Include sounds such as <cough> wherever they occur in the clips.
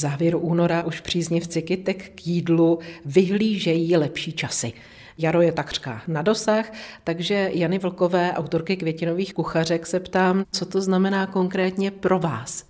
závěru února už příznivci kytek k jídlu vyhlížejí lepší časy. Jaro je takřka na dosah, takže Jany Vlkové, autorky květinových kuchařek, se ptám, co to znamená konkrétně pro vás.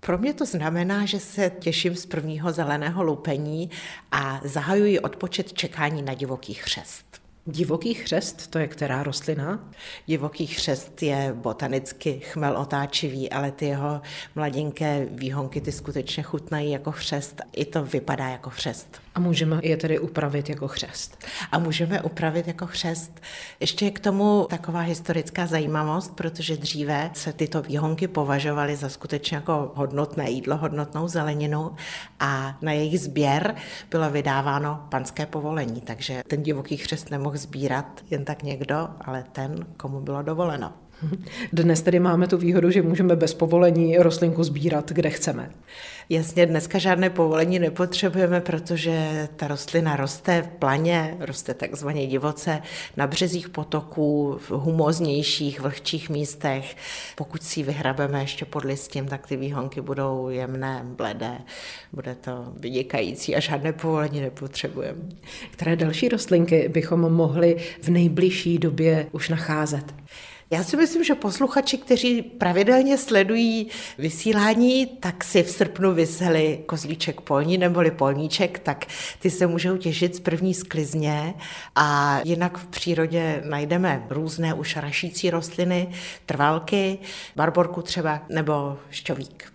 Pro mě to znamená, že se těším z prvního zeleného lupení a zahajuji odpočet čekání na divoký chřest. Divoký chřest, to je která rostlina? Divoký chřest je botanicky chmel otáčivý, ale ty jeho mladinké výhonky ty skutečně chutnají jako chřest. I to vypadá jako chřest. A můžeme je tedy upravit jako chřest? A můžeme upravit jako chřest. Ještě je k tomu taková historická zajímavost, protože dříve se tyto výhonky považovaly za skutečně jako hodnotné jídlo, hodnotnou zeleninu a na jejich sběr bylo vydáváno panské povolení, takže ten divoký chřest nemohl mohl sbírat jen tak někdo, ale ten, komu bylo dovoleno. Dnes tedy máme tu výhodu, že můžeme bez povolení rostlinku sbírat, kde chceme. Jasně, dneska žádné povolení nepotřebujeme, protože ta rostlina roste v planě, roste takzvaně divoce na březích potoků, v humoznějších, vlhčích místech. Pokud si ji vyhrabeme ještě pod listím, tak ty výhonky budou jemné, bledé, bude to vynikající a žádné povolení nepotřebujeme. Které další rostlinky bychom mohli v nejbližší době už nacházet? Já si myslím, že posluchači, kteří pravidelně sledují vysílání, tak si v srpnu vyseli kozlíček polní neboli polníček, tak ty se můžou těšit z první sklizně a jinak v přírodě najdeme různé už rašící rostliny, trvalky, barborku třeba nebo šťovík.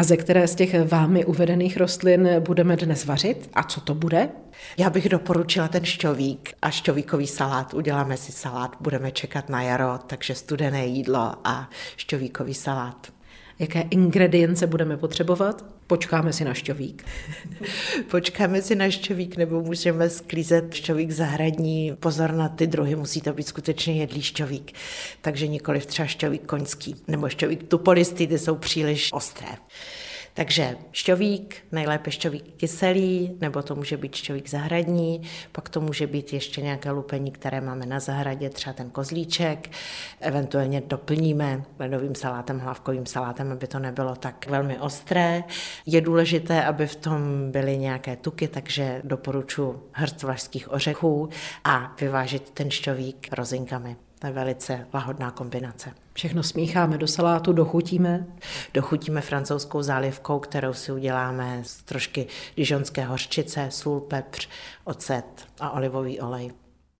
A ze které z těch vámi uvedených rostlin budeme dnes vařit? A co to bude? Já bych doporučila ten šťovík a šťovíkový salát. Uděláme si salát, budeme čekat na jaro, takže studené jídlo a šťovíkový salát. Jaké ingredience budeme potřebovat? Počkáme si na šťovík. <laughs> Počkáme si na šťovík, nebo můžeme sklízet šťovík zahradní. Pozor na ty druhy, musí to být skutečně jedlý šťovík. Takže nikoli třeba šťovík koňský, nebo šťovík tupolistý, ty jsou příliš ostré. Takže šťovík, nejlépe šťovík kyselý, nebo to může být šťovík zahradní, pak to může být ještě nějaké lupení, které máme na zahradě, třeba ten kozlíček, eventuálně doplníme ledovým salátem, hlavkovým salátem, aby to nebylo tak velmi ostré. Je důležité, aby v tom byly nějaké tuky, takže doporučuji hrst vlašských ořechů a vyvážit ten šťovík rozinkami. To je velice lahodná kombinace. Všechno smícháme do salátu, dochutíme? Dochutíme francouzskou zálivkou, kterou si uděláme z trošky dižonské hořčice, sůl, pepř, ocet a olivový olej.